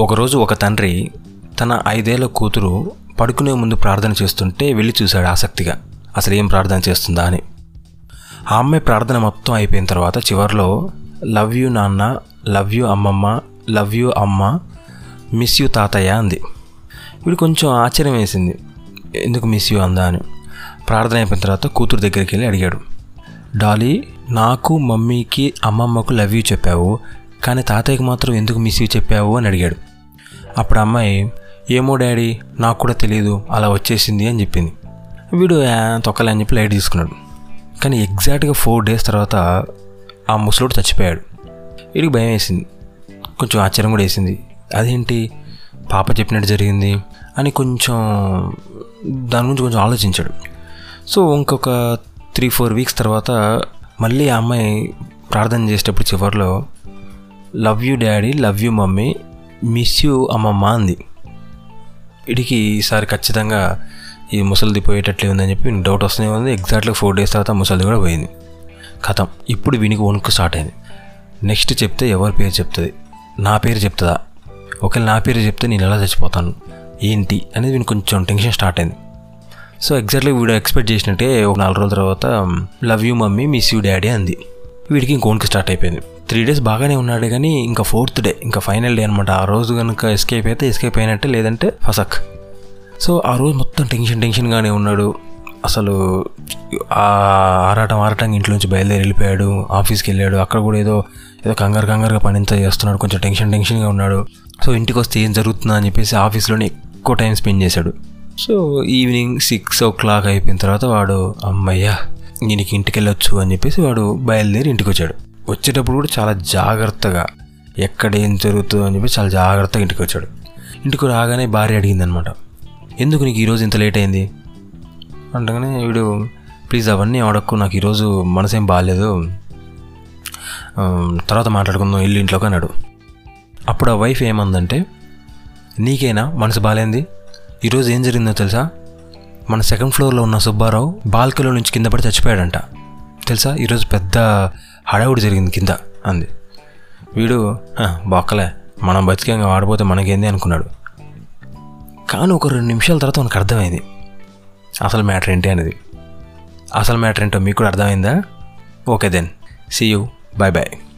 ఒకరోజు ఒక తండ్రి తన ఐదేళ్ళ కూతురు పడుకునే ముందు ప్రార్థన చేస్తుంటే వెళ్ళి చూశాడు ఆసక్తిగా. అసలు ఏం ప్రార్థన చేస్తుందా అని. ఆ అమ్మాయి ప్రార్థన మొత్తం అయిపోయిన తర్వాత చివరిలో లవ్ యూ నాన్న లవ్ యూ అమ్మమ్మ లవ్ యూ అమ్మ మిస్ యూ తాతయ్య అంది. వీడు కొంచెం ఆశ్చర్యం వేసింది. ఎందుకు మిస్ యూ అందా అని. ప్రార్థన అయిపోయిన తర్వాత కూతురు దగ్గరికి వెళ్ళి అడిగాడు. డాలీ నాకు మమ్మీకి అమ్మమ్మకు లవ్ యూ చెప్పావు కానీ తాతయ్యకి మాత్రం ఎందుకు మిస్ యూ చెప్పావు అని అడిగాడు. అప్పుడు అమ్మాయి ఏమో డాడీ నాకు కూడా తెలియదు అలా వచ్చేసింది అని చెప్పింది. వీడు తొక్కలే అని చెప్పి లైట్ తీసుకున్నాడు. కానీ ఎగ్జాక్ట్గా ఫోర్ డేస్ తర్వాత ఆ ముసలోడు చచ్చిపోయాడు. వీడికి భయం వేసింది. కొంచెం ఆశ్చర్యం కూడా వేసింది. అదేంటి? పాప చెప్పినట్టు జరిగింది అని కొంచెం దాని గురించి కొంచెం ఆలోచించాడు. సో ఇంకొక త్రీ ఫోర్ వీక్స్ తర్వాత మళ్ళీ ఆ అమ్మాయి ప్రార్థన చేసేటప్పుడు చివరిలో love you daddy love you mummy miss you అమ్మమ్మ అంది. వీడికి ఈసారి ఖచ్చితంగా ఈ ముసలిది పోయేటట్లే ఉందని చెప్పి డౌట్ వస్తూనే ఉంది. ఎగ్జాక్ట్గా ఫోర్ డేస్ తర్వాత ముసలిది కూడా పోయింది. కథం. ఇప్పుడు వీనికి వణుకు స్టార్ట్ అయింది. నెక్స్ట్ చెప్తే ఎవరి పేరు చెప్తుంది? నా పేరు చెప్తుందా? ఒకవేళ నా పేరు చెప్తే నేను ఎలా చచ్చిపోతాను? ఏంటి? అనేది వీనికి కొంచెం టెన్షన్ స్టార్ట్ అయింది. సో ఎగ్జాక్ట్లీ వీడు ఎక్స్పెక్ట్ చేసినట్టే ఒక నాలుగు రోజుల తర్వాత love you mummy miss you daddy అంది. వీడికి ఇంకొనికి స్టార్ట్ అయిపోయింది. త్రీ డేస్ బాగానే ఉన్నాడు కానీ ఇంకా ఫోర్త్ డే ఇంకా ఫైనల్ డే అనమాట ఆ రోజు కనుక ఎస్కేప్ అయితే ఎస్కేప్ అయినట్టే లేదంటే ఫసక్. సో ఆ రోజు మొత్తం టెన్షన్ టెన్షన్గానే ఉన్నాడు. అసలు ఆరాటం ఆరాటం ఆరాటంగా ఇంట్లో నుంచి బయలుదేరి వెళ్ళిపోయాడు ఆఫీస్కి వెళ్ళాడు. అక్కడ కూడా ఏదో ఏదో కంగారు కంగారుగా పనింత చేస్తున్నాడు. కొంచెం టెన్షన్ టెన్షన్గా ఉన్నాడు. సో ఇంటికి వస్తే ఏం జరుగుతుందా అని చెప్పేసి ఆఫీస్లోనే ఎక్కువ టైం స్పెండ్ చేశాడు. So evening six o'clock అయిపోయిన తర్వాత వాడు అమ్మయ్యా దీనికి ఇంటికి వెళ్ళొచ్చు అని చెప్పేసి వాడు బయలుదేరి ఇంటికి వచ్చాడు వచ్చేటప్పుడు కూడా చాలా జాగ్రత్తగా ఎక్కడ ఏం జరుగుతుందో అని చెప్పి చాలా జాగ్రత్తగా ఇంటికి వచ్చాడు. ఇంటికి రాగానే భార్య అడిగింది అనమాట ఎందుకు నీకు ఈరోజు ఇంత లేట్ అయింది? అంటగానే వీడు ప్లీజ్ అవన్నీ అడక్కు నాకు ఈరోజు మనసేం బాగాలేదు తర్వాత మాట్లాడుకుందాం ఇల్లు ఇంట్లోకి అన్నాడు. అప్పుడు ఆ వైఫ్ ఏమందంటే నీకేనా? మనసు బాగాలేంది ఈరోజు ఏం జరిగిందో తెలుసా? మన సెకండ్ ఫ్లోర్లో ఉన్న సుబ్బారావు బాల్కనీలో నుంచి కింద పడి చచ్చిపోయాడంట. తెలుసా? ఈరోజు పెద్ద హడావుడి జరిగింది కింద అంది. వీడు బొక్కలే మనం బతికంగా వాడిపోతే మనకేంది? అనుకున్నాడు. కానీ ఒక రెండు నిమిషాల తర్వాత మనకు అర్థమైంది. అసలు మ్యాటర్ ఏంటి అనేది. అసలు మ్యాటర్ ఏంటో మీకు కూడా అర్థమైందా? Okay then. See you bye bye